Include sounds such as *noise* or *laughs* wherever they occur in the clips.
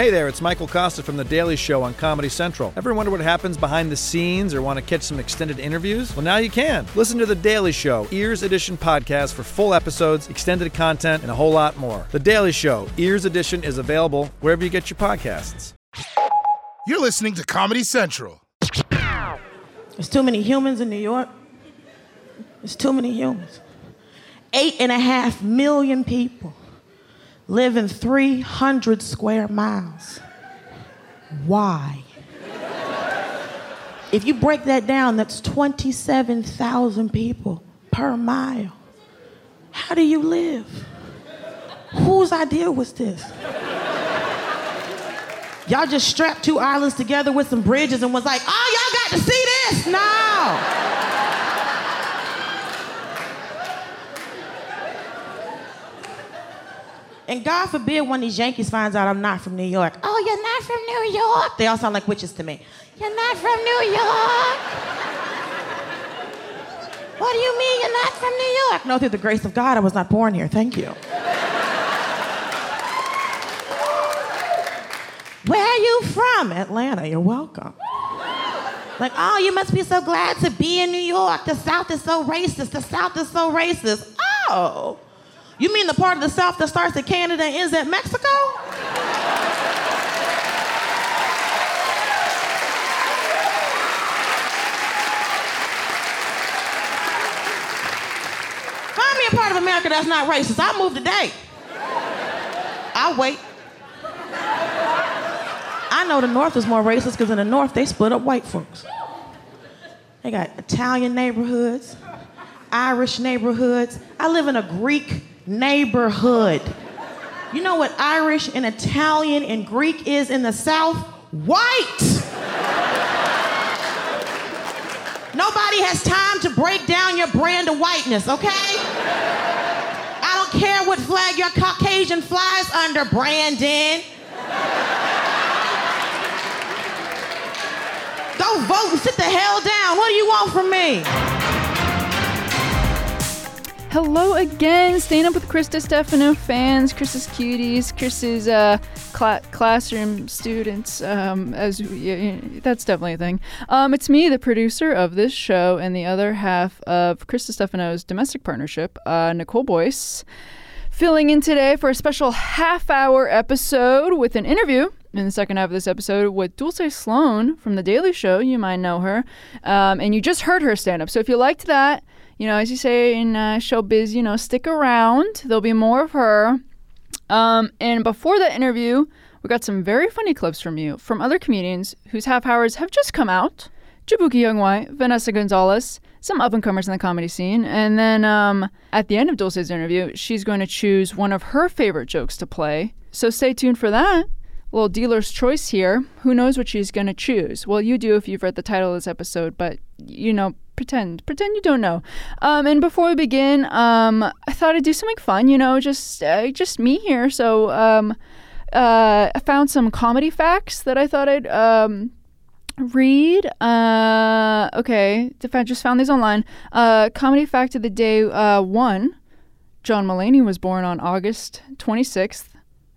Hey there, it's Michael Kosta from The Daily Show on Comedy Central. Ever wonder what happens behind the scenes or want to catch some extended interviews? Well, now you can. Listen to The Daily Show, Ears Edition podcast for full episodes, extended content, and a whole lot more. The Daily Show, Ears Edition is available wherever you get your podcasts. You're listening to Comedy Central. There's too many humans in New York. There's too many humans. Eight and a half million people live in 300 square miles. Why? If you break that down, that's 27,000 people per mile. How do you live? Whose idea was this? Y'all just strapped two islands together with some bridges and was like, oh, y'all got to see this? No. And God forbid one of these Yankees finds out I'm not from New York. Oh, you're not from New York? They all sound like witches to me. You're not from New York? what do you mean you're not from New York? No, through the grace of God, I was not born here. Thank you. Where are you from? Atlanta. You're welcome. Like, oh, you must be so glad to be in New York. The South is so racist. The South is so racist. Oh. You mean the part of the South that starts at Canada and ends at Mexico? Find me a part of America that's not racist. I'll move today. I'll wait. I know the North is more racist because in the North they split up white folks. They got Italian neighborhoods, Irish neighborhoods. I live in a Greek neighborhood. You know what Irish and Italian and Greek is in the South? White! Nobody has time to break down your brand of whiteness, okay? I don't care what flag your Caucasian flies under, Brandon. Go vote and sit the hell down. What do you want from me? Hello again, staying up with Chris Distefano fans, Chris's cuties, Chris's uh, cl- classroom students. Um, as yeah, that's definitely a thing. Um, it's me, the producer of this show, and the other half of Chris Distefano's domestic partnership, uh, Nicole Boyce, filling in today for a special half-hour episode with an interview in the second half of this episode with Dulce Sloan from The Daily Show. You might know her. Um, and you just heard her stand up. So if you liked that, you know, as you say in uh, showbiz, you know, stick around. There'll be more of her. Um, and before that interview, we got some very funny clips from you from other comedians whose half hours have just come out. Jaboukie Young-White, Vanessa Gonzalez, some up and comers in the comedy scene. And then um, at the end of Dulce's interview, she's going to choose one of her favorite jokes to play. So stay tuned for that. A little dealer's choice here. Who knows what she's going to choose? Well, you do if you've read the title of this episode, but you know, pretend. Pretend you don't know. Um, and before we begin um, i thought i'd do something fun you know just uh, just me here. So um, uh, i found some comedy facts that i thought i'd um, read. Uh, okay. Just found these online. Uh, comedy fact of the day uh, one john mulaney was born on august 26th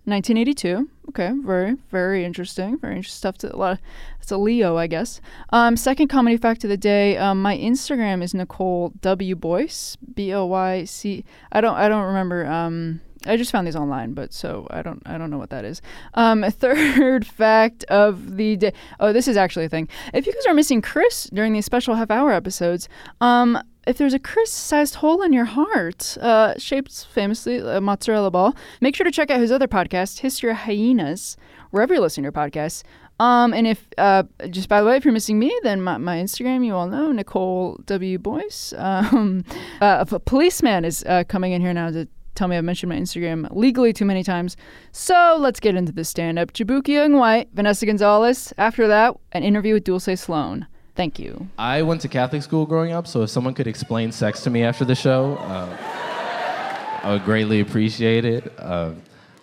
1982 Okay, very, very interesting. Very interesting stuff. To, a lot. Of, it's a Leo, I guess. Um, second comedy fact of the day. Um, my Instagram is Nicole W Boyce. B O Y C. I don't. I don't remember. Um, I just found these online, but so I don't. I don't know what that is. Um, *laughs* third fact of the day. Oh, this is actually a thing. If you guys are missing Chris during these special half hour episodes, um, if there's a Chris-sized hole in your heart, uh, shaped famously a mozzarella ball, make sure to check out his other podcast, History of Hyenas, wherever you listen to your podcasts. Um, and if, uh, just by the way, if you're missing me, then my, my Instagram, you all know, Nicole W. Boyce. *laughs* Um, uh, a policeman is uh, coming in here now to tell me I've mentioned my Instagram legally too many times. So let's get into the stand up. Jaboukie Young-White, Vanessa Gonzalez. After that, an interview with Dulce Sloan. Thank you. I went to Catholic school growing up, so if someone could explain sex to me after the show, uh, I would greatly appreciate it. Uh,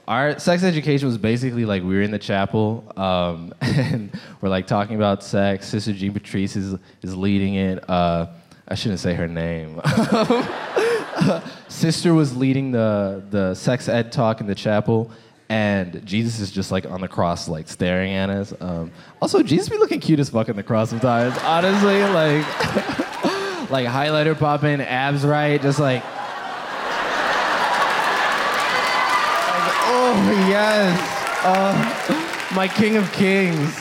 our sex education was basically like we were in the chapel um, *laughs* and we're like talking about sex. Sister Jean Patrice is, is leading it. Uh, I shouldn't say her name. *laughs* Sister was leading the, the sex ed talk in the chapel, and Jesus is just like on the cross, like staring at us. Um, also, Jesus be looking cute as fuck in the cross sometimes. Honestly, like, *laughs* like highlighter popping, abs right, just like. like, oh yes, uh, my King of Kings.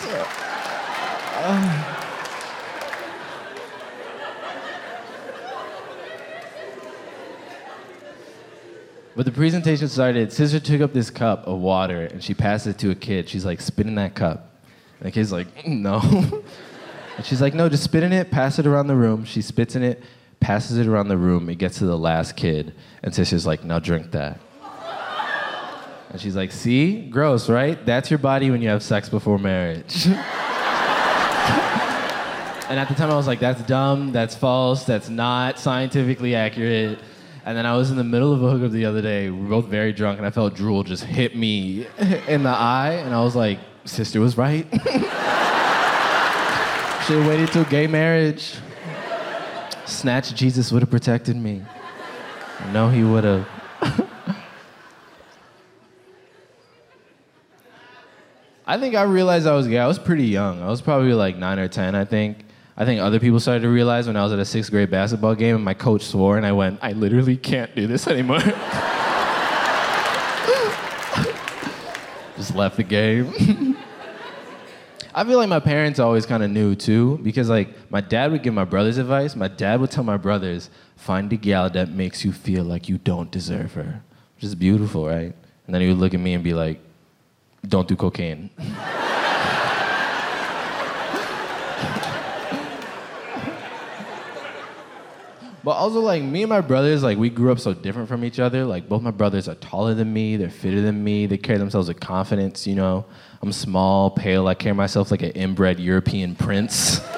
Uh, But the presentation started. Sister took up this cup of water and she passed it to a kid. She's like, spit in that cup. And the kid's like, "Mm, no. *laughs* and she's like, no, just spit in it, pass it around the room. She spits in it, passes it around the room. It gets to the last kid. And Sister's like, now drink that. And she's like, see? Gross, right? That's your body when you have sex before marriage. *laughs* and at the time, I was like, that's dumb, that's false, that's not scientifically accurate. And then I was in the middle of a hookup the other day. We were both very drunk, and I felt drool just hit me *laughs* in the eye. And I was like, sister was right. *laughs* Have waited till gay marriage. Snatch Jesus would have protected me. No, he would have. *laughs* I think I realized I was gay. I was pretty young. I was probably like nine or 10, I think. I think other people started to realize when I was at a sixth grade basketball game and my coach swore, and I went, I literally can't do this anymore. *laughs* Just left the game. *laughs* I feel like my parents always kind of knew too, because like my dad would give my brothers advice. My dad would tell my brothers, find a gal that makes you feel like you don't deserve her, which is beautiful, right? And then he would look at me and be like, don't do cocaine. *laughs* But also, like me and my brothers, like we grew up so different from each other. Like both my brothers are taller than me, they're fitter than me, they carry themselves with confidence. You know, I'm small, pale. I carry myself like an inbred European prince. *laughs*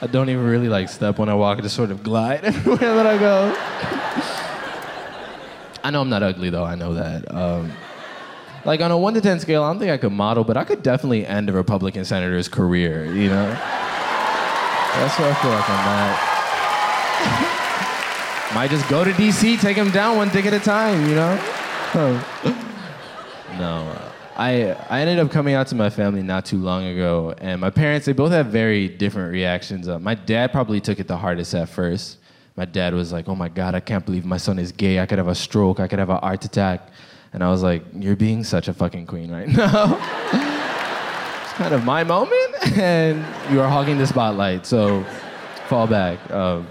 I don't even really like step when I walk. I just sort of glide *laughs* everywhere that I go. I know I'm not ugly though. I know that. Um, like on a one to ten scale, I don't think I could model, but I could definitely end a Republican senator's career. You know. That's what I feel like on that. Might just go to DC, take him down one dick at a time, you know? *laughs* no. I, I ended up coming out to my family not too long ago, and my parents, they both have very different reactions. Uh, my dad probably took it the hardest at first. My dad was like, oh my God, I can't believe my son is gay. I could have a stroke, I could have a heart attack. And I was like, you're being such a fucking queen right *laughs* now. Kind of my moment *laughs* and you are hogging the spotlight, so fall back. Um,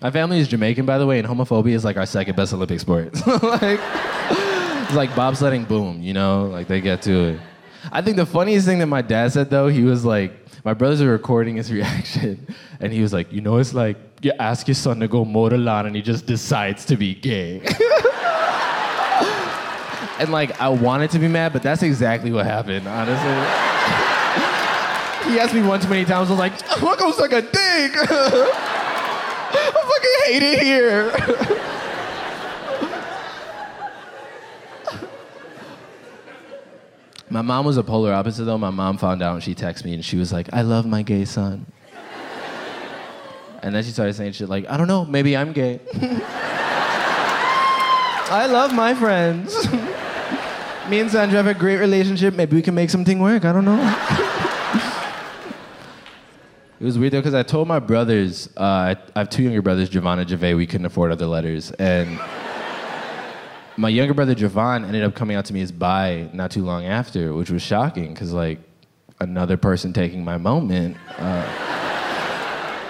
my family is Jamaican, by the way, and homophobia is like our second best Olympic sport. *laughs* like, it's like bobsledding, boom, you know, like they get to it. I think the funniest thing that my dad said though, he was like, my brothers are recording his *laughs* reaction, and he was like, you know, it's like you ask your son to go mow the lawn, and he just decides to be gay. And like, I wanted to be mad, but that's exactly what happened, honestly. he asked me one too many times. I was like, fuck, I was like a dick. *laughs* I fucking hate it here. *laughs* my mom was a polar opposite though. My mom found out and she texted me and she was like, I love my gay son. And then she started saying shit like, I don't know, maybe I'm gay. *laughs* I love my friends. Me and Sandra have a great relationship. Maybe we can make something work. I don't know. *laughs* it was weird though, because I told my brothers, uh, I, have two younger brothers, Javon and Javay, we couldn't afford other letters. And *laughs* my younger brother, Javon, ended up coming out to me as bi not too long after, which was shocking, because, like, another person taking my moment. Uh,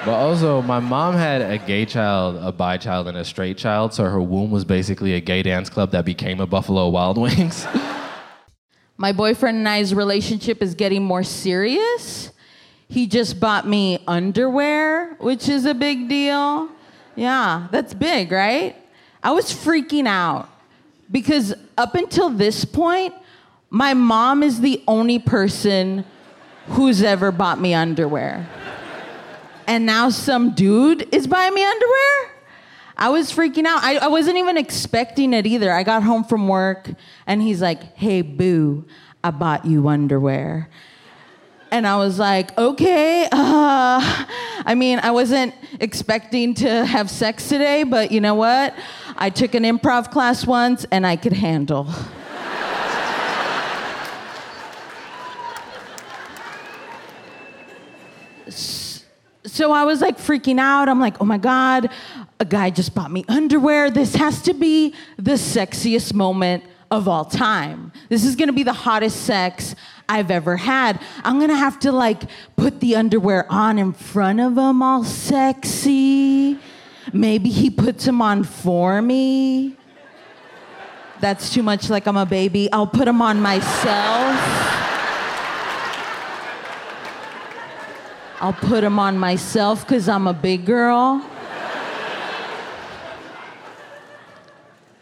but also, my mom had a gay child, a bi child, and a straight child, so her womb was basically a gay dance club that became a Buffalo Wild Wings. *laughs* My boyfriend and I's relationship is getting more serious. He just bought me underwear, which is a big deal. Yeah, that's big, right? I was freaking out because up until this point, my mom is the only person who's ever bought me underwear. And now some dude is buying me underwear? I was freaking out. I, I wasn't even expecting it either. I got home from work and he's like, hey, boo, I bought you underwear. And I was like, okay, uh, I mean, I wasn't expecting to have sex today, but you know what? I took an improv class once and I could handle. So I was like freaking out. I'm like, oh my God, a guy just bought me underwear. This has to be the sexiest moment of all time. This is gonna be the hottest sex I've ever had. I'm gonna have to like put the underwear on in front of him all sexy. Maybe he puts them on for me. That's too much like I'm a baby. I'll put them on myself. I'll put them on myself because I'm a big girl.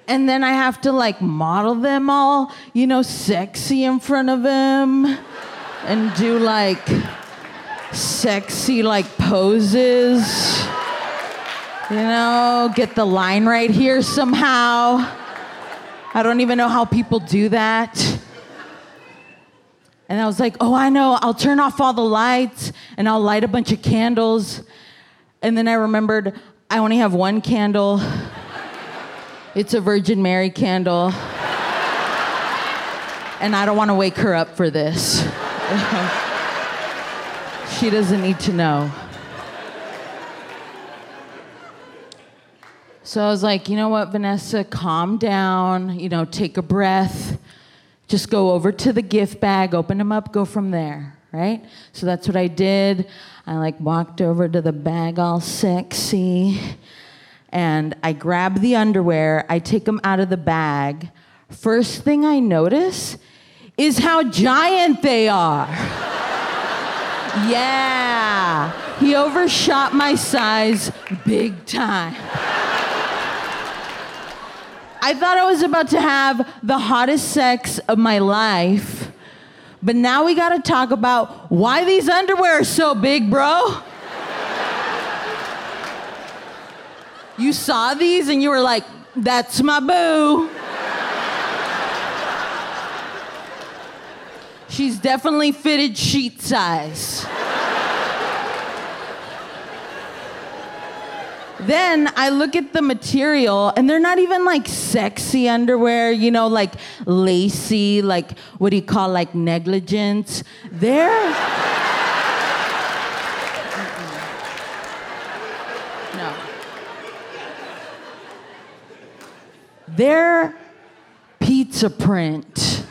And then I have to like model them all, you know, sexy in front of him and do like sexy like poses. You know, get the line right here somehow. I don't even know how people do that. And I was like, oh, I know, I'll turn off all the lights and I'll light a bunch of candles. And then I remembered I only have one candle. *laughs* It's a Virgin Mary candle. And I don't want to wake her up for this. *laughs* she doesn't need to know. So I was like, you know what, Vanessa, calm down, you know, take a breath. Just go over to the gift bag, open them up, go from there, right? So that's what I did. I like walked over to the bag all sexy and I grab the underwear, I take them out of the bag. First thing I notice is how giant they are. *laughs* yeah, he overshot my size big time. I thought I was about to have the hottest sex of my life. But now we gotta talk about why these underwear are so big, bro. You saw these and you were like, that's my boo. She's definitely fitted sheet size. Then I look at the material, and they're not even like sexy underwear, you know, like lacy, like what do you call like negligence? They're. no. They're pizza print.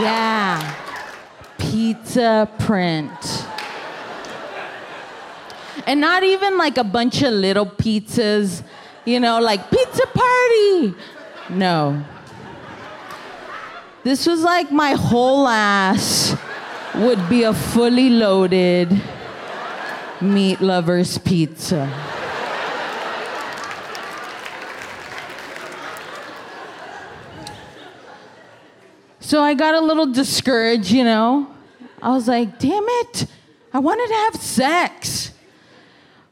Yeah. Pizza print. And not even like a bunch of little pizzas, you know, like pizza party. No. This was like my whole ass would be a fully loaded meat lovers pizza. So I got a little discouraged, you know. I was like, damn it, I wanted to have sex.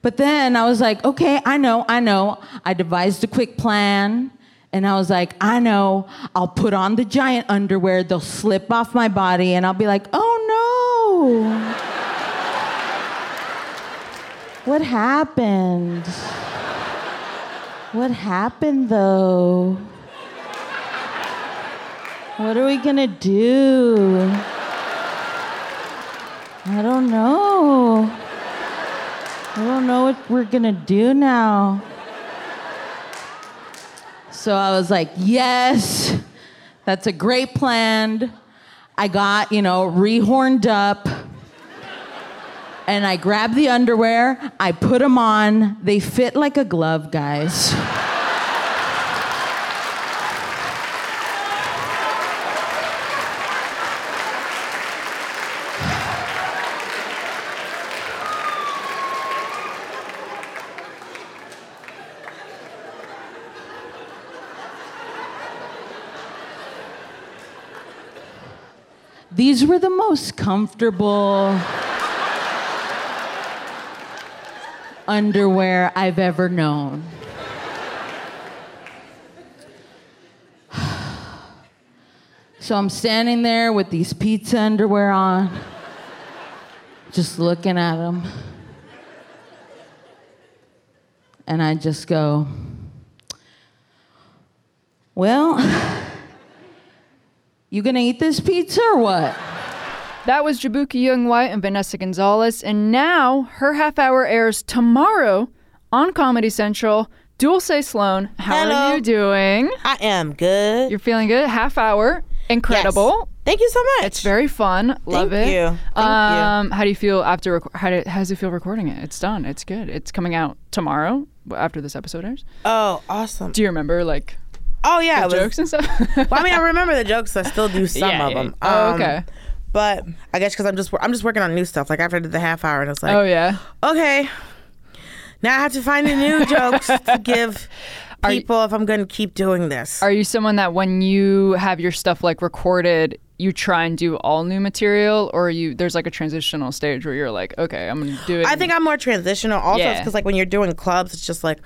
But then I was like, okay, I know, I know. I devised a quick plan. And I was like, I know, I'll put on the giant underwear, they'll slip off my body, and I'll be like, oh no. what happened? What happened though? What are we gonna do? I don't know. I don't know what we're gonna do now. So I was like, yes, that's a great plan. I got, you know, rehorned up. And I grabbed the underwear, I put them on. They fit like a glove, guys. These were the most comfortable underwear I've ever known. So I'm standing there with these pizza underwear on, just looking at them. And I just go, Well, *laughs* you gonna eat this pizza or what? That was Jaboukie Young White and Vanessa Gonzalez, and now her half hour airs tomorrow on Comedy Central. Dulce Sloan, how Hello. are you doing? I am good. You're feeling good? Half hour, incredible. Yes. Thank you so much. It's very fun. Love Thank it. you. Thank you. um, How do you feel after? Rec- how, do, how does it feel recording it? It's done. It's good. It's coming out tomorrow after this episode airs. oh, awesome. Do you remember like Oh yeah, was, jokes and stuff? *laughs* Well, I mean, I remember the jokes. I still do *laughs* some Yeah, of yeah. them. Oh, Um, okay. But I guess because I'm just I'm just working on new stuff. Like after I did the half hour, and was like, oh yeah. okay, now I have to find the new *laughs* jokes to give you- people if I'm going to keep doing this. Are you someone that when you have your stuff like recorded, you try and do all new material, or you there's like a transitional stage where you're like, okay, I'm gonna do it. I think I'm more transitional. Also, Yeah. because like when you're doing clubs, it's just like,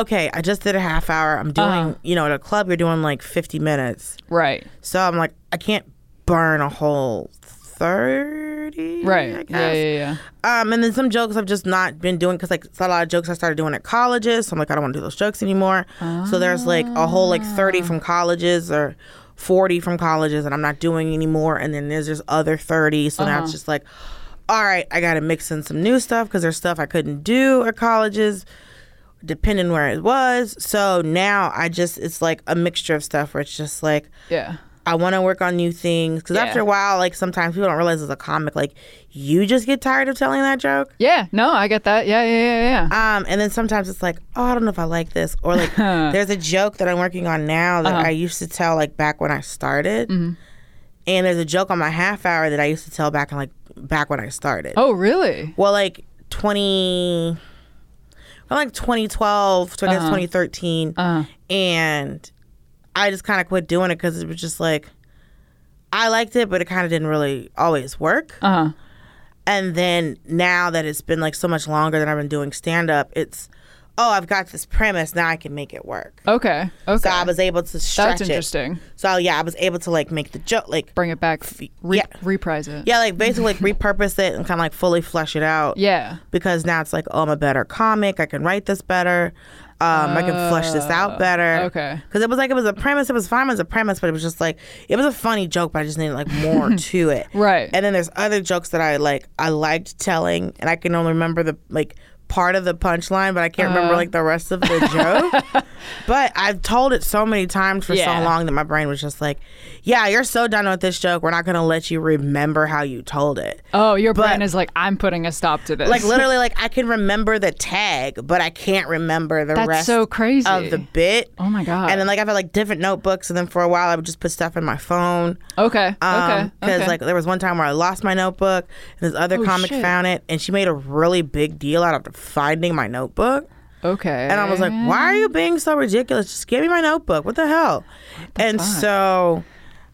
okay, I just did a half hour. I'm doing, Uh-huh. you know, at a club, you're doing like 50 minutes. right, So I'm like, I can't burn a whole 30. Right, yeah, yeah, yeah. Um, and then some jokes I've just not been doing because like it's a lot of jokes I started doing at colleges. So I'm like, I don't want to do those jokes anymore. So there's like a whole like 30 from colleges or 40 from colleges that I'm not doing anymore. And then there's just other 30. So now it's just like, all right, I got to mix in some new stuff because there's stuff I couldn't do at colleges depending where it was. So now I just, it's like a mixture of stuff where it's just like, yeah. I want to work on new things because Yeah. after a while, like sometimes people don't realize as a comic, like you just get tired of telling that joke. Yeah, no, I get that. Yeah, yeah, yeah, yeah. Um, and then sometimes it's like, oh, I don't know if I like this, or like *laughs* there's a joke that I'm working on now that Uh-huh. I used to tell like back when I started, Mm-hmm. and there's a joke on my half hour that I used to tell back in like back when I started. Oh, really? Well, like twenty, well, like 2012 to I guess Uh-huh. 2013, and I just kind of quit doing it because it was just like I liked it, but it kind of didn't really always work. Uh huh. And then now that it's been like so much longer than I've been doing stand up, it's oh, I've got this premise now I can make it work. Okay. Okay. So I was able to stretch That's it. interesting. So yeah, I was able to like make the joke like Bring it back. Re- yeah. Reprise it. yeah, like basically like repurpose it and kind of like fully flesh it out. Yeah. because now it's like, oh, I'm a better comic. I can write this better. Um, I can flesh this out better. okay. Because it was like it was a premise. It was fine as a premise, but it was just like it was a funny joke, but I just needed like more *laughs* to it. Right. And then there's other jokes that I like. I liked telling, and I can only remember the like part of the punchline, but I can't remember Uh. like the rest of the joke. *laughs* but I've told it so many times for Yeah. so long that my brain was just like, "Yeah, you're so done with this joke. We're not gonna let you remember how you told it." Oh, your But- brain is like, I'm putting a stop to this. like *laughs* literally like I can remember the tag, but I can't remember the That's rest so crazy. of the bit. Oh my god. And then like I've had like different notebooks, and then for a while I would just put stuff in my phone. okay. Um, okay. Because okay. like there was one time where I lost my notebook, and this other Oh, comic shit. found it, and she made a really big deal out of finding my notebook. okay. And I was like, "Why are you being so ridiculous? Just give me my notebook. What the hell?" and fuck? so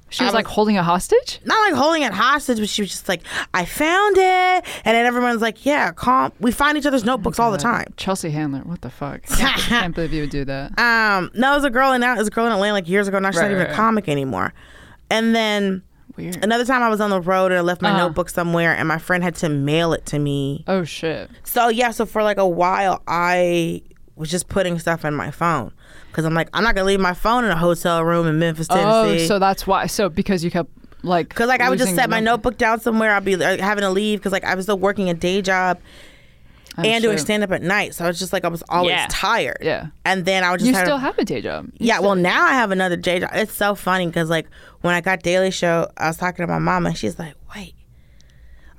She was, I like holding a hostage. not like holding it hostage, but she was just like, "I found it," and then everyone's like, "Yeah, calm. We find each other's notebooks all the time." Chelsea Handler. What the fuck? I can't *laughs* believe you would do that. Um, no, it was a girl in it was a girl in Atlanta like years ago. Now she's Right, not even right, a right. comic anymore. And then Weird. another time I was on the road and I left my Uh-huh. notebook somewhere, and my friend had to mail it to me. Oh shit. So yeah, so for like a while, I was just putting stuff in my phone because I'm like, I'm not gonna leave my phone in a hotel room in Memphis, Tennessee. Oh, so that's why. So because you kept like. Cause like I would just set my notebook. notebook down somewhere. I'd be like, having to leave because like I was still working a day job Oh, and doing stand up at night. So I was just like I was always Yeah. tired. Yeah. And then I would just You still have a day job. You Yeah, well now I have another day job. It's so funny because like when I got Daily Show, I was talking to my mom and she's like, "Wait,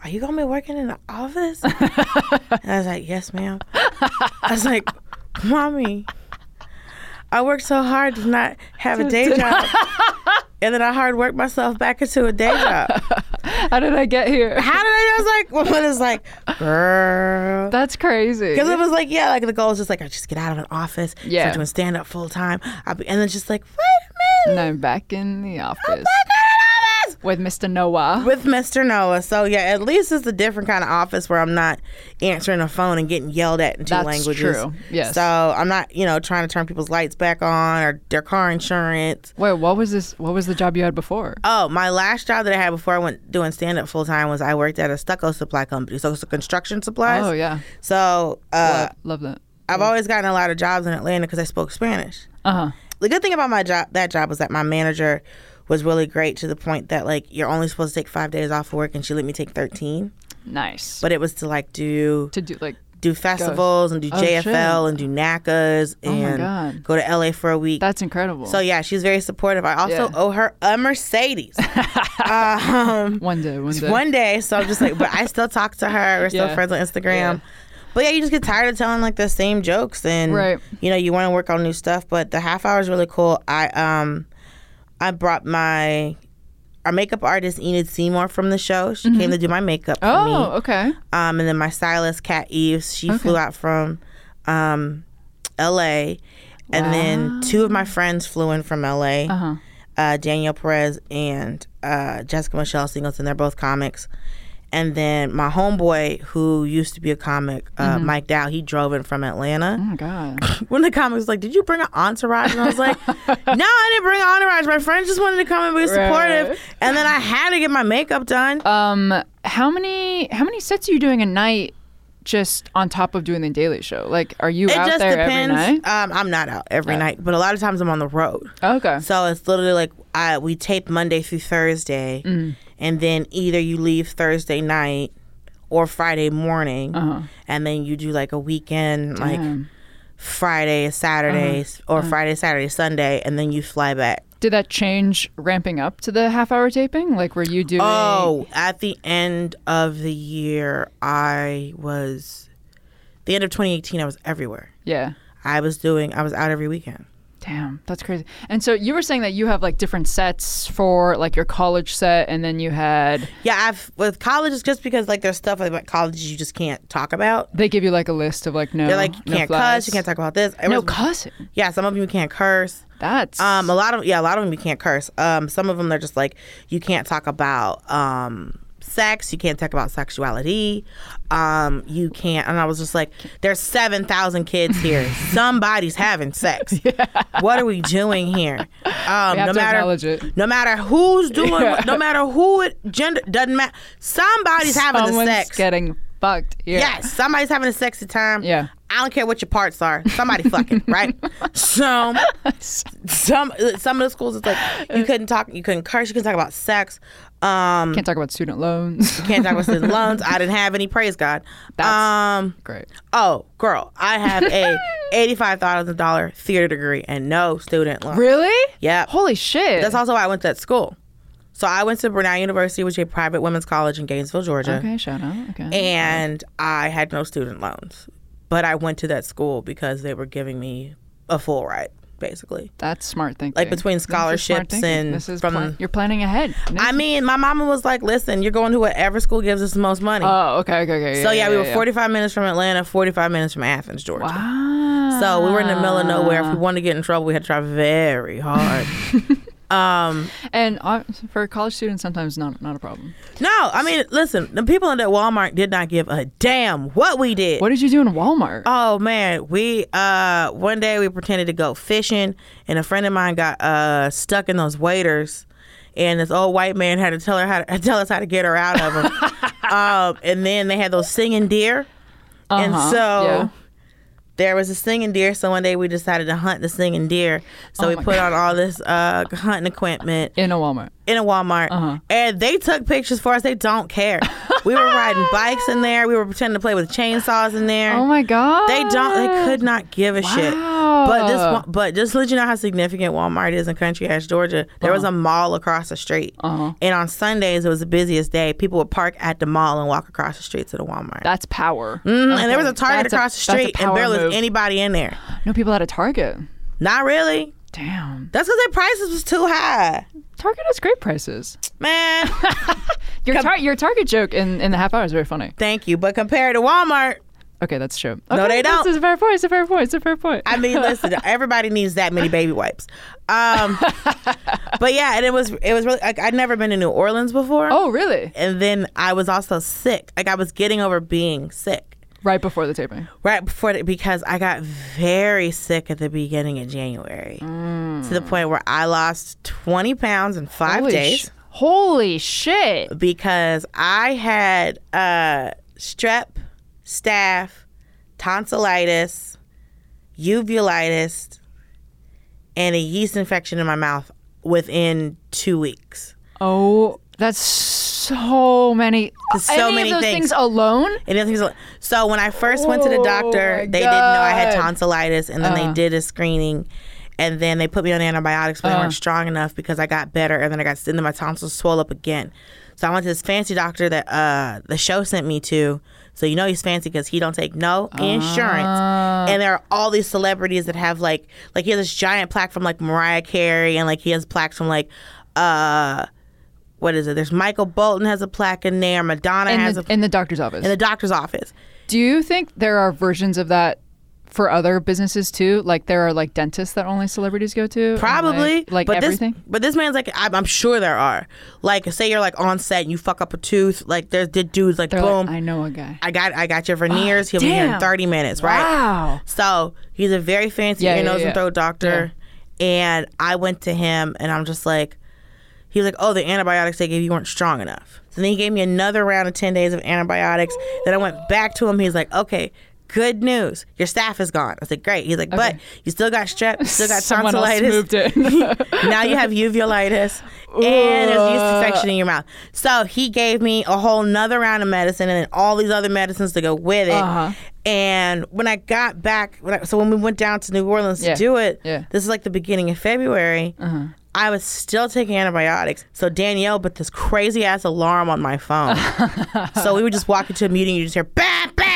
are you gonna be working in the office?" *laughs* and I was like, "Yes, ma'am." I was like, "Mommy, I worked so hard to not have a day job, *laughs* and then I hard worked myself back into a day job. *laughs* How did I get here? How did I?" I was like, *laughs* "Well, it's like, girl." That's crazy. Because it was like, yeah, like the goal is just like, I just get out of an office, Yeah. start doing stand up full time. And then just like, wait a minute. And I'm back in the office. back in the office. With Mr. Noah. with Mr. Noah. So yeah, at least it's a different kind of office where I'm not answering a phone and getting yelled at in two That's languages. true. Yes. So I'm not, you know, trying to turn people's lights back on or their car insurance. Wait, what was this? What was the job you had before? Oh, my last job that I had before I went doing stand up full time was I worked at a stucco supply company. So it's a construction supplies. Oh yeah, So uh, love, love that. I've always gotten a lot of jobs in Atlanta because I spoke Spanish. Uh huh. The good thing about my job, that job, was that my manager was really great to the point that like you're only supposed to take five days off work, and she let me take thirteen. Nice. But it was to like do to do like do festivals and do Oh, JFL shit. and do NACAs Oh and God. go to LA for a week. that's incredible. so yeah, she's very supportive. I also Yeah. owe her a Mercedes. *laughs* um, one day, one day. one day, so I'm just like, but I still talk to her. We're still Yeah. friends on Instagram. Yeah. But yeah, you just get tired of telling like the same jokes, and Right. you know you want to work on new stuff. But the half hour is really cool. I um, I brought my our makeup artist Enid Seymour from the show. She came to do my makeup for oh, okay. Um, and then my stylist Kat Eves, she Okay. flew out from um, L.A. And then two of my friends flew in from L.A. Uh-huh. Uh, Danielle Perez and uh, Jessica Michelle Singleton. They're both comics. And then my homeboy, who used to be a comic, uh, Mm-hmm. Mike Dow, he drove in from Atlanta. Oh my god. *laughs* When the comic was like, "Did you bring an entourage?" And I was like, *laughs* "No, I didn't bring an entourage. My friends just wanted to come and be supportive." Right. And then I had to get my makeup done. Um, how many how many sets are you doing a night? Just on top of doing the Daily Show, like, are you it out just there depends. every night? Um, I'm not out every night, but a lot of times I'm on the road. Okay. So it's literally like I we tape Monday through Thursday, Mm. And then either you leave Thursday night or Friday morning, Uh-huh. and then you do like a weekend, like Damn. Friday, Saturday, Uh-huh. or Friday, Saturday, Sunday, and then you fly back. Did that change ramping up to the half hour taping? Like, were you doing? Oh, at the end of the year, I was. The end of 2018, I was everywhere. yeah. I was doing. I was out every weekend. Damn, that's crazy. And so you were saying that you have like different sets for like your college set, and then you had Yeah, I've with colleges just because like there's stuff like colleges you just can't talk about. they give you like a list of like no. They're like you no can't flies. cuss, you can't talk about this. No Everyone's- cussing. Yeah, some of them you can't curse. That's Um, a lot of yeah, a lot of them you can't curse. Um, some of them they're just like you can't talk about um sex, you can't talk about sexuality. Um, you can't. And I was just like, there's seven thousand kids here. *laughs* Somebody's having sex. *laughs* What are we doing here? Um, no matter no matter who's doing, *laughs* Yeah. no matter who it gender doesn't matter. Somebody's having the Someone's sex. getting fucked here. Yes, somebody's having a sexy time. Yeah. I don't care what your parts are. Somebody fucking, right? So some some of the schools it's like you couldn't talk, you couldn't curse, you couldn't talk about sex. Um Can't talk about student loans. *laughs* can't talk about student *laughs* loans. I didn't have any, praise God. That's- um Great. oh girl, I have a *laughs* eighty five thousand dollar theater degree and no student loans. Really? Yeah. Holy shit. That's also why I went to that school. So I went to Brenau University, which is a private women's college in Gainesville, Georgia. Okay, shout out. Okay. and I had no student loans. But I went to that school because they were giving me a full ride, basically. That's smart thinking. Like between This scholarships and this is from- plan- you're planning ahead. I mean, my mama was like, "Listen, you're going to whatever school gives us the most money." Oh, okay, okay, okay. so yeah, we were yeah. 45 minutes from Atlanta, 45 minutes from Athens, Georgia. Wow. So we were in the middle of nowhere. If we wanted to get in trouble, we had to try very hard. *laughs* um, And uh, for college students, sometimes not not a problem. no, I mean, listen, the people in that Walmart did not give a damn what we did. What did you do in Walmart? Oh man, we uh one day we pretended to go fishing, and a friend of mine got uh stuck in those waders, and this old white man had to tell her how to *laughs* tell us how to get her out of them. *laughs* um, and then they had those singing deer, and Uh-huh, so. yeah. There was a singing deer, so one day we decided to hunt the singing deer. So Oh we put on all this uh, hunting equipment in a Walmart. in a Walmart, Uh-huh. and they took pictures for us. They don't care. we were riding *laughs* bikes in there. We were pretending to play with chainsaws in there. Oh my god. They don't. They could not give a shit. But this, but just to let you know how significant Walmart is in country ass Georgia. There was a mall across the street, Uh-huh. and on Sundays it was the busiest day. People would park at the mall and walk across the street to the Walmart. That's power. Mhm, And there was a Target That's a- across the street, and barely was anybody in there. No people at a Target. Not really. Damn. That's because their prices was too high, Target has great prices. man. *laughs* Your tar- your Target joke in, in the half hour is very funny. Thank you, but compared to Walmart, Okay, that's true. No, Okay, they that's- don't. It's a fair point. It's a fair point. It's a fair point. I mean, listen, *laughs* everybody needs that many baby wipes. Um, but yeah, and it was it was really like I'd never been to New Orleans before. Oh, really? And then I was also sick. Like I was getting over being sick Right before the taping. right before the, because I got very sick at the beginning of January to the point where I lost 20 pounds in five Holy days sh- holy shit. because I had uh, strep, staph, tonsillitis, uvulitis, and a yeast infection in my mouth within two weeks. Oh, that's so many. So Any many things. things alone? The things like- so when I first went to the Oh, doctor, my they didn't know I had tonsillitis, and then Uh. they did a screening, and then they put me on antibiotics, but they Uh. weren't strong enough because I got better, and then I got and then my tonsils swelled up again. So I went to this fancy doctor that uh, the show sent me to. So you know he's fancy because he don't take no insurance, Ah. and there are all these celebrities that have like like he has this giant plaque from like Mariah Carey, and like he has plaques from like uh. What is it? There's Michael Bolton has a plaque in there. Madonna In has the, a in the doctor's office. in the doctor's office. Do you think there are versions of that for other businesses too? Like there are like dentists that only celebrities go to? Probably, Like, like but everything? This, but this man's like, I'm, I'm sure there are. Like, say you're like on set and you fuck up a tooth. Like, there's the dudes like, They're boom, like, I know a guy. I got, I got your veneers. Oh, He'll be here in 30 minutes, right? Wow. So he's a very fancy Yeah, ear, yeah, nose, yeah. and throat doctor. And I went to him and I'm just like, he was like, oh, the antibiotics they gave you weren't strong enough. So then he gave me another round of 10 days of antibiotics. Then I went back to him. He's like, okay, good news. Your staph is gone. I was like, great. He's like, but you still got strep, you still got *laughs* Someone tonsillitis. *laughs* now you have uvulitis and there's yeast infection in your mouth. So he gave me a whole nother round of medicine and then all these other medicines to go with it. Uh-huh. And when I got back, when I, so when we went down to New Orleans Yeah. to do it, Yeah. Uh-huh. this is like the beginning of February. I was still taking antibiotics. So Danielle put this crazy ass alarm on my phone. *laughs* so we would just walk into a meeting, you just hear bat, bat.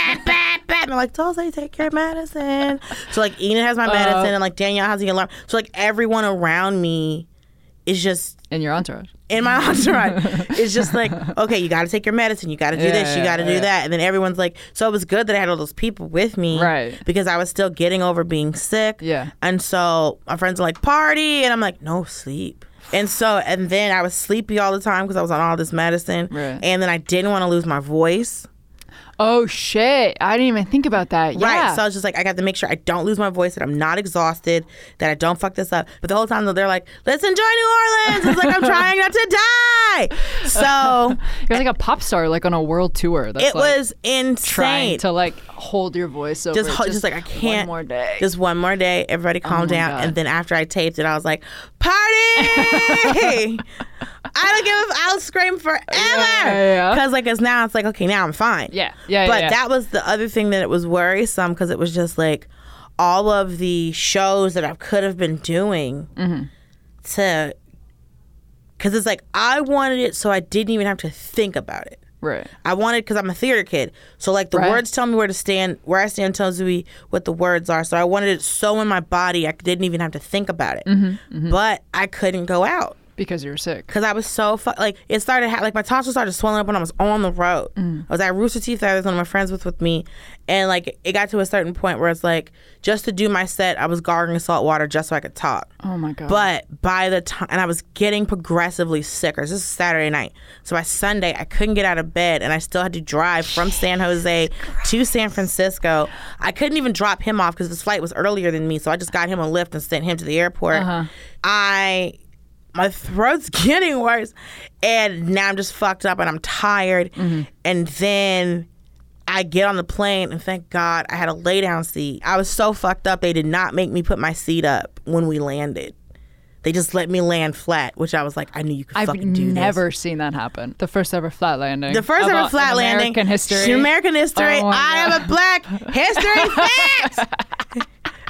And like, Dulce, take your medicine. So like Enid has my Uh. medicine and like Danielle has the alarm. So like everyone around me is just In your entourage. in my entourage. *laughs* it's just like, okay, you got to take your medicine. You got to do Yeah, this. You got to do yeah. that. And then everyone's like, so it was good that I had all those people with me. Right. Because I was still getting over being sick. Yeah. And so my friends are like, party. And I'm like, no, sleep. And so, and then I was sleepy all the time because I was on all this medicine. Right. And then I didn't want to lose my voice. Oh shit! I didn't even think about that. Yeah. Right. So I was just like, I got to make sure I don't lose my voice, that I'm not exhausted, that I don't fuck this up. But the whole time though, they're like, let's enjoy New Orleans. It's like I'm *laughs* trying not to die. So *laughs* You're like a pop star, like on a world tour. That's it like was insane. trying to like hold your voice over. just, ho- just like I can't. One more day. Just one more day. Everybody calm my down. God. And then after I taped it, I was like, party! *laughs* I don't give a. I'll scream forever. Yeah, yeah. Because like, it's now it's like, okay, now I'm fine. Yeah, yeah, But yeah. that was the other thing that it was worrisome because it was just like all of the shows that I could have been doing Mm-hmm. to. Because it's like I wanted it, so I didn't even have to think about it. right. I wanted because I'm a theater kid. So like the Right. words tell me where to stand, where I stand tells me what the words are. So I wanted it so in my body I didn't even have to think about it. Mm-hmm, But I couldn't go out Because you were sick. because I was so fu- like it started ha- like my tonsils started swelling up when I was on the road. Mm. I was at Rooster Teeth. I was one of my friends with with me, and like it got to a certain point where it's like just to do my set, I was gargling salt water just so I could talk. Oh my god. But by the time, and I was getting progressively sicker. This is Saturday night. So by Sunday, I couldn't get out of bed, and I still had to drive from San Jose to San Francisco. I couldn't even drop him off because his flight was earlier than me. So I just got him a lift and sent him to the airport. I. My throat's *laughs* getting worse, and now I'm just fucked up, and I'm tired. Mm-hmm. And then I get on the plane, and thank God I had a lay down seat. I was so fucked up, they did not make me put my seat up when we landed. They just let me land flat, which I was like, I knew you could I've fucking do never seen that happen. The first ever flat landing. The first ever flat in landing. American history. American history. Oh I God. am a black history *laughs* fact.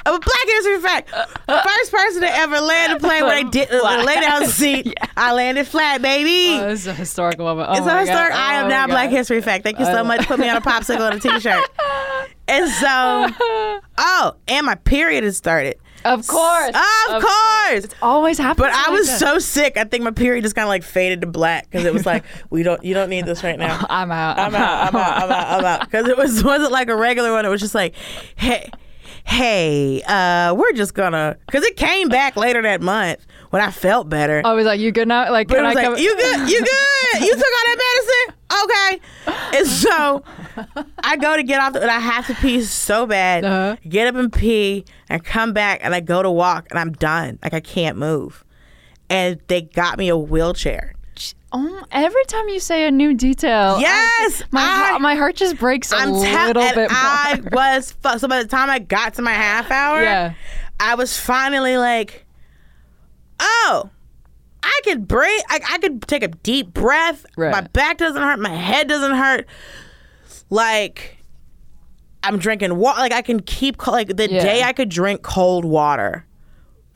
I'm a black history fact. First person to ever land a plane where they *laughs* did uh, lay down the seat. *laughs* I landed flat, baby. Oh, this is a historical moment. Oh It's a God. historic. I Oh am my now God. Black History Fact. Thank you so much. Put me on a popsicle and a t-shirt. *laughs* And so, oh, and my period has started. Of course. Of, course. It's always happens. But I like was that. so sick. I think my period just kind of like faded to black because it was like we don't. You don't need this right now. I'm out. I'm out. I'm out. I'm out. I'm out. Because it was wasn't like a regular one. It was just like, hey, hey, uh, we're just gonna, because it came back later that month when I felt better. I was like, you good now? Like, But can I was like, come? you good? You good? You took all that medicine? Okay. And so I go to get off, the, and I have to pee so bad. Uh-huh. Get up and pee, and come back, and I go to walk, and I'm done. Like I can't move. And they got me a wheelchair. Oh, every time you say a new detail, I- Yes, my I- heart- my heart just breaks a I'm little telling. bit more. I *laughs* was fucked. So by the time I got to my half hour, Yeah. I was finally like, oh, I could breathe. I, I could take a deep breath. Right. My back doesn't hurt. My head doesn't hurt. Like, I'm drinking water. Like, I can keep, like, the Yeah. day I could drink cold water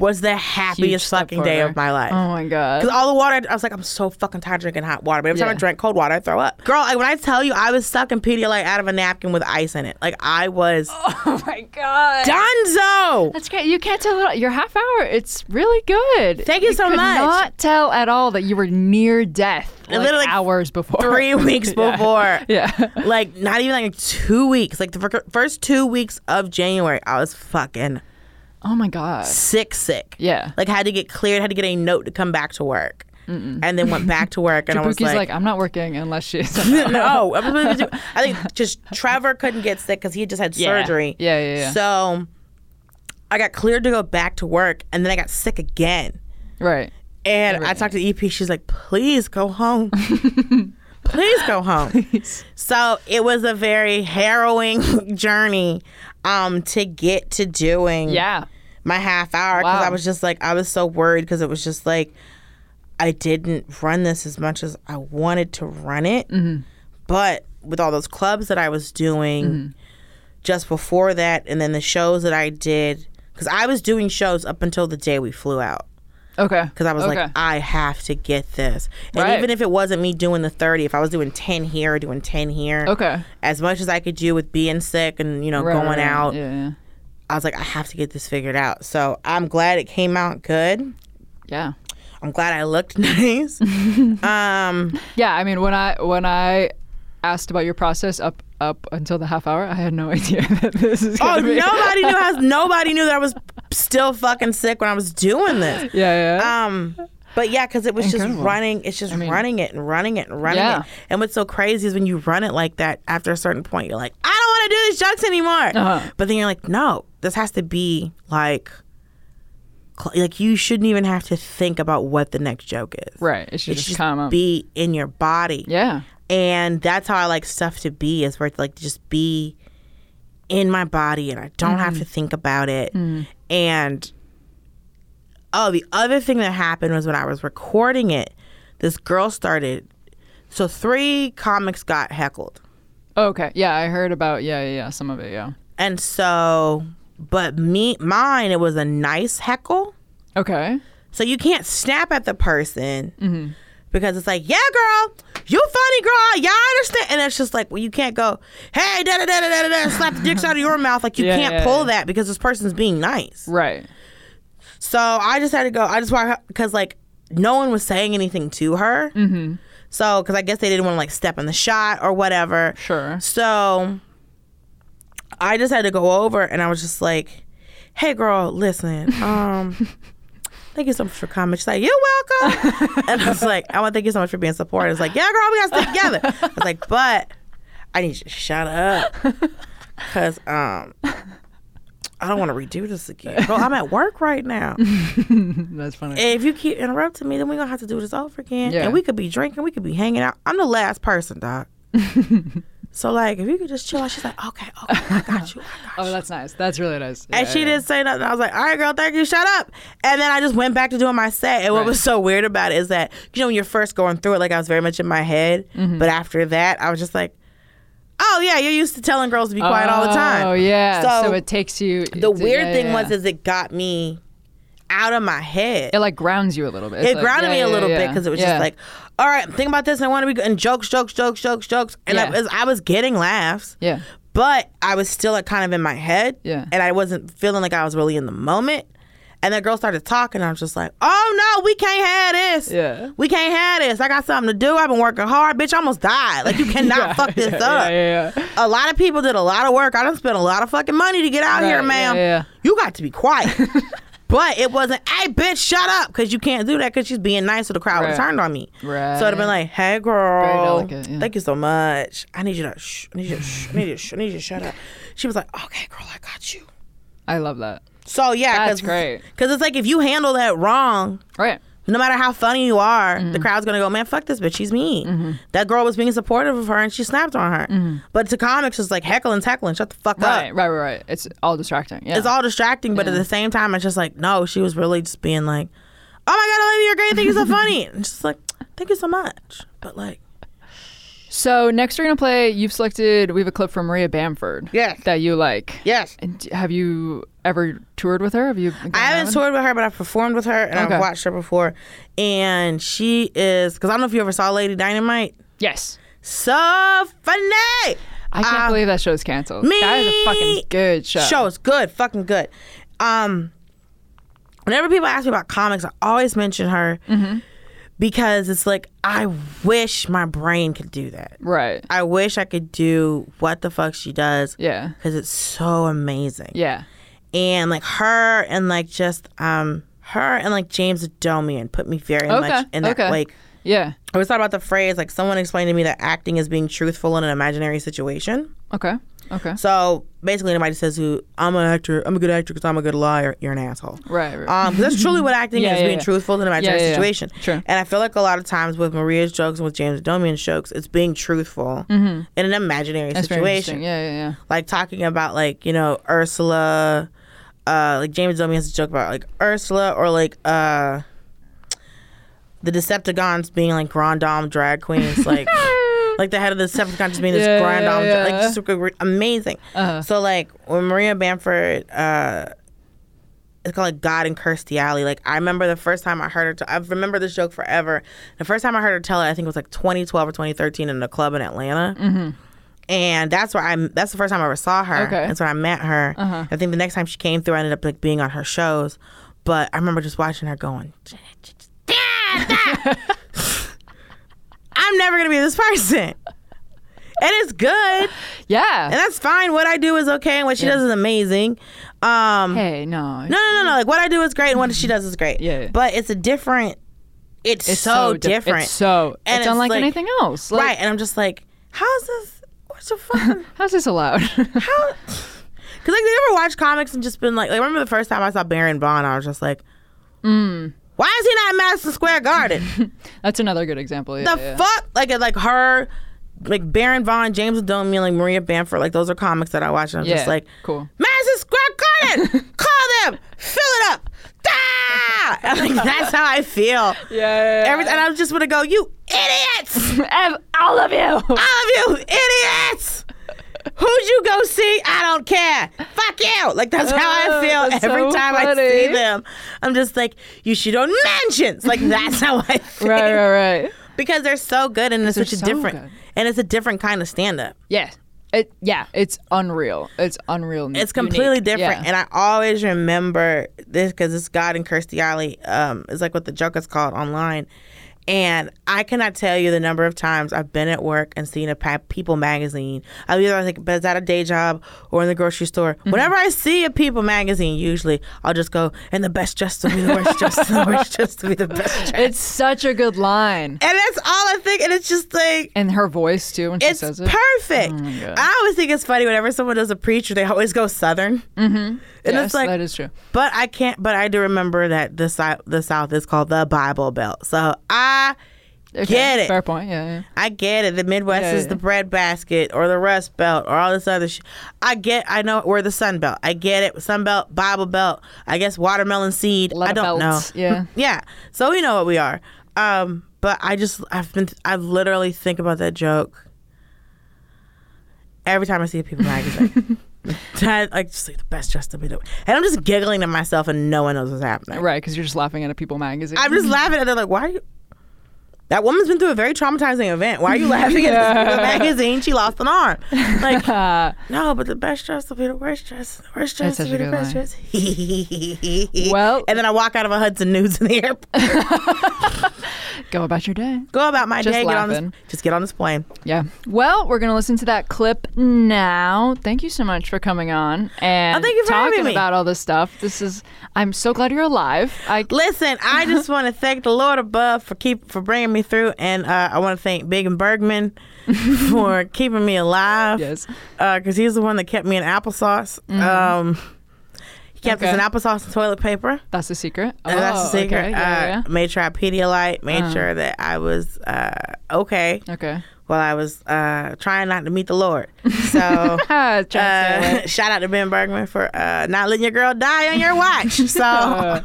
was the happiest fucking day of my life. Oh my god. Because all the water, I was like, I'm so fucking tired of drinking hot water. But every time I Yeah. drank cold water, I throw up. Girl, like, when I tell you, I was sucking Pedialyte out of a napkin with ice in it. Like I was *laughs* Oh my god. Dunzo. That's great. You can't tell. Your half hour, it's really good. Thank you so could much. not tell at all that you were near death. Like Literally, like, hours before. Three *laughs* weeks before. *laughs* Yeah. Like not even like two weeks. Like the first two weeks of January, I was fucking Oh my god. sick, sick. Yeah. Like had to get cleared, had to get a note to come back to work, and then went back to work, and I was like, like, I'm not working unless she's. *laughs* *laughs* no, I'm supposed to do- I think just Trevor couldn't get sick because he just had Yeah. surgery. Yeah, yeah, yeah. So I got cleared to go back to work, and then I got sick again. right. And I talked to the EP. She's like, "Please go home. *laughs* Please go home." So it was a very harrowing journey um, to get to doing Yeah. My half hour because Wow. I was just like I was so worried because it was just like I didn't run this as much as I wanted to run it, Mm-hmm. but with all those clubs that I was doing Mm-hmm. just before that, and then the shows that I did because I was doing shows up until the day we flew out Okay. because I was okay. like, I have to get this. And Right. even if it wasn't me doing the 30, if I was doing 10 here doing 10 here, Okay. as much as I could do with being sick and, you know, Right, going out, Yeah, yeah. I was like, I have to get this figured out. So I'm glad it came out good. Yeah. I'm glad I looked *laughs* nice. *laughs* um, Yeah, I mean when I when I asked about your process up up until the half hour, I had no *laughs* idea that this is oh, be nobody knew how, nobody knew that I was still fucking sick when I was doing this. Yeah, yeah. Um, but yeah, because it was Incredible. just running. It's just mean- running it and running it and running Yeah. it. And what's so crazy is when you run it like that, after a certain point, you're like, I don't want to do these jokes anymore. Uh-huh. But then you're like, no, this has to be like, like you shouldn't even have to think about what the next joke is. right. It should It just should come up. be in your body. yeah. And that's how I like stuff to be is where it's like just be in my body and I don't have Mm-hmm. to think about it. Mm. And oh, the other thing that happened was when I was recording it, this girl started. So three comics got heckled. Okay. Yeah, I heard about yeah, yeah, yeah, some of it, yeah. And so, but me, mine, it was a nice heckle. Okay. So you can't snap at the person Mm-hmm. because it's like, yeah, girl, you funny girl, y'all understand. And it's just like, well, you can't go, hey, da da da da da da, slap the dicks out of your mouth. Like you Yeah, can't yeah, pull yeah. that because this person's being nice. Right. So I just had to go. I just want because like no one was saying anything to her. Mm-hmm. So because I guess they didn't want to like step in the shot or whatever. Sure. So I just had to go over and I was just like, "Hey, girl, listen. Um, *laughs* thank you so much for coming." She's like, "You're welcome." *laughs* and I was like, "I want to thank you so much for being supportive." It's like, "Yeah, girl, we got to stick together." I was like, "But I need you to shut up because um." I don't want to redo this again. Girl, I'm at work right now. *laughs* That's funny. And if you keep interrupting me, then we're gonna have to do this over again. Yeah. And we could be drinking, we could be hanging out. I'm the last person, doc. So like if you could just chill out, she's like, Okay, okay, I got you. I got *laughs* oh, you. that's nice. That's really nice. and she yeah. didn't say nothing. I was like, All right, girl, thank you, shut up. And then I just went back to doing my set. And what Right. was so weird about it is that, you know, when you're first going through it, like I was very much in my head. Mm-hmm. But after that, I was just like, Oh yeah, you're used to telling girls to be quiet all the time. Oh yeah. So, So, it takes you. the weird yeah, thing yeah, was is it got me out of my head. it like grounds you a little bit. It's it like- grounded yeah, me a yeah, little bit because it was Yeah. just like, all right, think about this. And I want to be good. And jokes, jokes, jokes, jokes, jokes. And I, was, I was getting laughs, Yeah. but I was still like kind of in my head. Yeah. And I wasn't feeling like I was really in the moment. And the girl started talking. I was just like, oh no, we can't have this. Yeah. We can't have this. I got something to do. I've been working hard. Bitch, I almost died. Like, you *laughs* cannot fuck this *laughs* yeah, up. Yeah, yeah, yeah. A lot of people did a lot of work. I done spent a lot of fucking money to get out Right, here, yeah, ma'am. yeah. You got to be quiet. *laughs* but it wasn't, hey, bitch, shut up. Because you can't do that because she's being nice so the crowd Right. turned on me. Right. So it'd have been like, hey, girl. delicate, yeah. Thank you so much. I need you to shh. I need you to shh. I need you to shh. I need you to shut up. She was like, okay, girl, I got you. I love that. So yeah, That's great. Because it's like if you handle that wrong, Right. No matter how funny you are, Mm-hmm. the crowd's gonna go, man, fuck this bitch. She's mean. That girl was being supportive of her and she snapped on her. But to comics, it's like heckling, heckling. Shut the fuck Mm-hmm. Right, up. right, right, right. It's all distracting. Yeah. It's all distracting, but at the same time, it's just like, no, she was really just being like, oh my god, Olivia, you're great. Thank you so *laughs* funny. And just like, thank you so much. But like, So next we're gonna play. You've selected. We have a clip from Maria Bamford. Yes. That you like. yes. And have you ever toured with her? Have you? I haven't toured with her, but I've performed with her and Okay. I've watched her before. And she is, because I don't know if you ever saw Lady Dynamite. Yes. So funny. I can't Um, believe that show's canceled. me- That is a fucking good show. Show is good, fucking good. Um, whenever people ask me about comics, I always mention her Mm-hmm. Because it's like I wish my brain could do that. Right. I wish I could do what the fuck she does. Yeah. because it's so amazing. Yeah. and like her and like just um her and like James Adomian put me very Okay, much in that okay. like. Yeah. I always thought about the phrase like someone explained to me that acting is being truthful in an imaginary situation. Okay. Okay. So basically, anybody says who I'm an actor, I'm a good actor because I'm a good liar. You're an asshole. Right. right. Um, that's truly what acting *laughs* Yeah, is: yeah, being yeah. truthful in an imaginary Yeah, situation. Sure. And I feel like a lot of times with Maria's jokes and with James Adomian's jokes, it's being truthful in an imaginary Mm-hmm. That's situation. Yeah. Yeah. Yeah. Like talking about like you know Ursula, uh, like James Adomian has a joke about like Ursula or like uh, the Decepticons being like grand dame drag queens, like. *laughs* Like the head of the Decepticons just being this Yeah, grand yeah, yeah. like just super amazing. Uh-huh. So like when Maria Bamford, uh, it's called like God and Kirstie Alley. Like I remember the first time I heard her. T- I remember this joke forever. The first time I heard her tell it, I think it was like 2012 or 2013 in a club in Atlanta. Mm-hmm. And that's where I. That's the first time I ever saw her. Okay. That's when I met her. Uh-huh. I think the next time she came through, I ended up like being on her shows. But I remember just watching her going. I'm never gonna be this person. And it's good. Yeah. And that's fine. What I do is okay, and what she does is amazing. Um, hey, no. no, no, no, no. Like what I do is great, and what she does is great. Yeah. But it's a different. It's, It's so, so di- different. it's so- And it's unlike like- anything else. Like- right. And I'm just like, how's this? What's the fucking *laughs* How's this allowed? *laughs* how? Because like, they ever watched comics and just been like, like, remember the first time I saw Baron Vaughn, I was just like, Mm. Why is he not in Madison Square Garden? *laughs* That's another good example. Yeah, the yeah. fuck? Like, like her, like Baron Vaughn, James Adomian, like Maria Bamford, like those are comics that I watch, and I'm Yeah. just like, cool. Madison Square Garden, *laughs* call them, fill it up. Ah! Like, that's how I feel. Yeah. Every, and I just want to go, you idiots! *laughs* all of you. All of you idiots! Who'd you go see? I don't care. Fuck you. Like that's how I Oh, feel that's every so time I see them. I'm just like, you should own mansions. Like that's how I think. *laughs* Right, right, right. Because they're so good and it's such a so different good. and it's a different kind of stand up. Yeah. It, yeah, it's unreal. It's unreal. It's completely different. Yeah. And I always remember this because it's God and Kirstie Alley um, is like what the joke is called online. And I cannot tell you the number of times I've been at work and seen a People magazine. I either like, but is that a day job or in the grocery store? Mm-hmm. Whenever I see a People magazine, usually I'll just go, and the best dressed to be the worst dressed, the worst dressed to be the best *laughs* dressed. it's such a good line. And that's all I think. And it's just like, And her voice too when she it's says it. perfect. Oh. I always think it's funny whenever someone does a preacher, they always go Southern. Mm-hmm. And yes, it's like, that is true. but I can't. But I do remember that the south, the South is called the Bible Belt. So I Okay, get it. Fair point. Yeah, yeah. I get it. The Midwest Yeah, is yeah. the breadbasket or the Rust Belt or all this other shit. I get. I know we're the Sun Belt. I get it. Sun Belt, Bible Belt. I guess watermelon seed. I don't belts, know. yeah. *laughs* yeah. So we know what we are. Um, but I just I've been I literally think about that joke every time I see a People *laughs* magazine. *laughs* I like just like the best dressed to be the and I'm just giggling to myself and no one knows what's happening. Right, because you're just laughing at a People magazine. I'm just laughing and they're like, why are you? That woman's been through a very traumatizing event. Why are you laughing at the magazine? She lost an arm. Like, *laughs* no, but the best dress will be the worst dress. The worst dress will be the best good dress. *laughs* Well- and then I walk out of a Hudson News in the airport. *laughs* Go about your day. Go about my Just day. Get on this. Just get on this plane. Yeah. Well, we're gonna listen to that clip now. Thank you so much for coming on and Oh, thank you for talking about all this stuff. This is. I'm so glad you're alive. I Listen, I just want to thank the Lord above for keep for bringing me through, and uh, I want to thank Big Ben Bergman *laughs* for keeping me alive. Yes. because he's the one that kept me in applesauce. Um, he kept us in applesauce and toilet paper. That's the secret. And that's the Oh, secret. Okay. Yeah, uh, yeah, Made sure I Pedialyte. Made sure that I was uh, okay. Okay. while I was uh, trying not to meet the Lord. So. *laughs* Trying to stay Uh, *laughs* shout out to Ben Bergman for uh, not letting your girl die on your watch. So, Uh,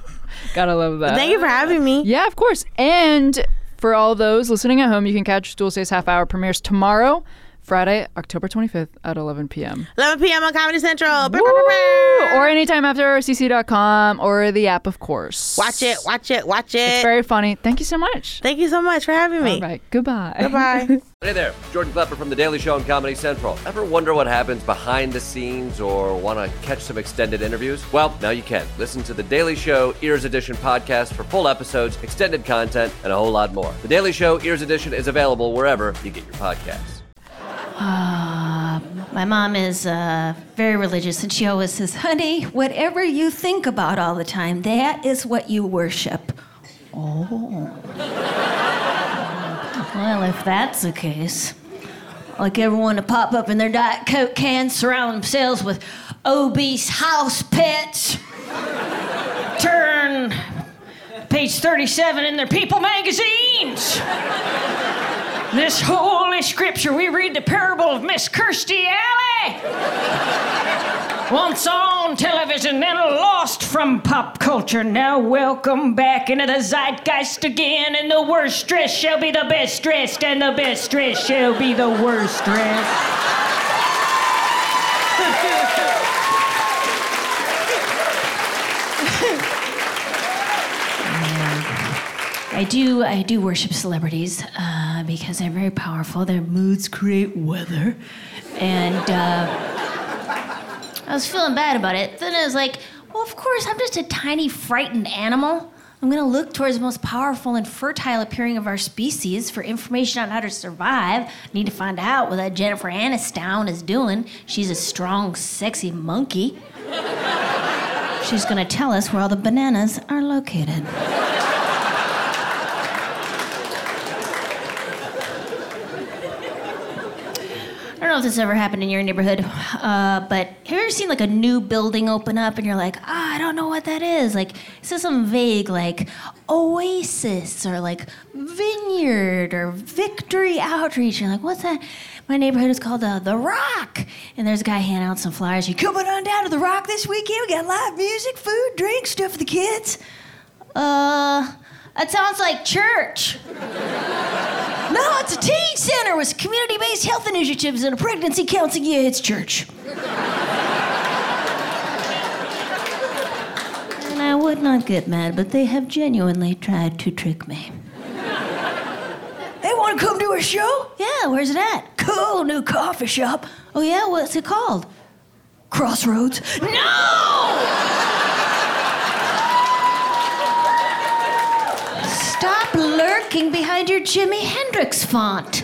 Gotta love that. thank you for having me. Yeah, of course. And for all those listening at home, you can catch Dulce's Half Hour premieres tomorrow, Friday, October 25th at 11 p.m. 11 p.m. on Comedy Central. Brr, brr, brr, brr. Or anytime after cc.com or the app, of course. Watch it, watch it, watch it. It's very funny. Thank you so much. Thank you so much for having me. All right. Goodbye. Goodbye. *laughs* Hey there, Jordan Klepper from The Daily Show on Comedy Central. Ever wonder what happens behind the scenes or want to catch some extended interviews? Well, now you can. Listen to The Daily Show Ears Edition podcast for full episodes, extended content, and a whole lot more. The Daily Show Ears Edition is available wherever you get your podcasts. My mom is uh, very religious, and she always says, Honey, whatever you think about all the time, that is what you worship. Oh. well, if that's the case, like everyone to pop up in their Diet Coke cans, surround themselves with obese house pets, turn page 37 in their People magazines. This holy scripture, we read the parable of Miss Kirstie Alley. Once on television, then lost from pop culture. Now welcome back into the zeitgeist again, and the worst dress shall be the best dressed, and the best dress shall be the worst dressed. *laughs* I do I do worship celebrities uh, because they're very powerful. Their moods create weather, and uh, I was feeling bad about it. Then I was like, well, of course, I'm just a tiny frightened animal. I'm gonna look towards the most powerful and fertile appearing of our species for information on how to survive. I Need to find out what that Jennifer Aniston is doing. She's a strong, sexy monkey. She's gonna tell us where all the bananas are located. Know if this ever happened in your neighborhood, uh, but have you ever seen like a new building open up and you're like, ah, I don't know what that is? Like, it says something vague like Oasis or like Vineyard or Victory Outreach. You're like, what's that? My neighborhood is called uh, The Rock. And there's a guy handing out some flyers. You coming on down to The Rock this weekend? We got live music, food, drinks, stuff for the kids. Uh, that sounds like church. No, it's a teen center with community based health initiatives and a pregnancy counseling. Yeah, it's church. and I would not get mad, but they have genuinely tried to trick me. They want to come to a show? Yeah, where's it at? Cool, new coffee shop. Oh, yeah, what's it called? Crossroads. No! Stop lurking behind your Jimi Hendrix font.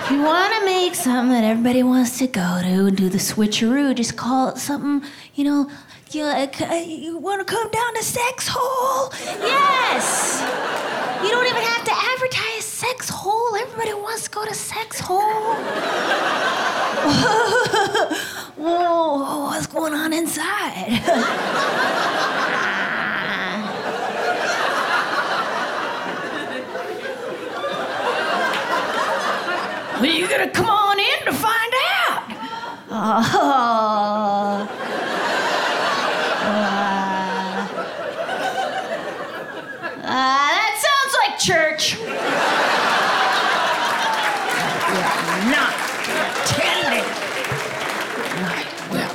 If you want to make something that everybody wants to go to and do the switcheroo, just call it something, you know, you, like, uh, you want to come down to Sex Hole? Yes! You don't even have to advertise Sex Hole. Everybody wants to go to Sex Hole. *laughs* Whoa, what's going on inside? *laughs* well, you gotta come on in to find out. Uh, *laughs* uh, that sounds like church. Not attending. Right, well,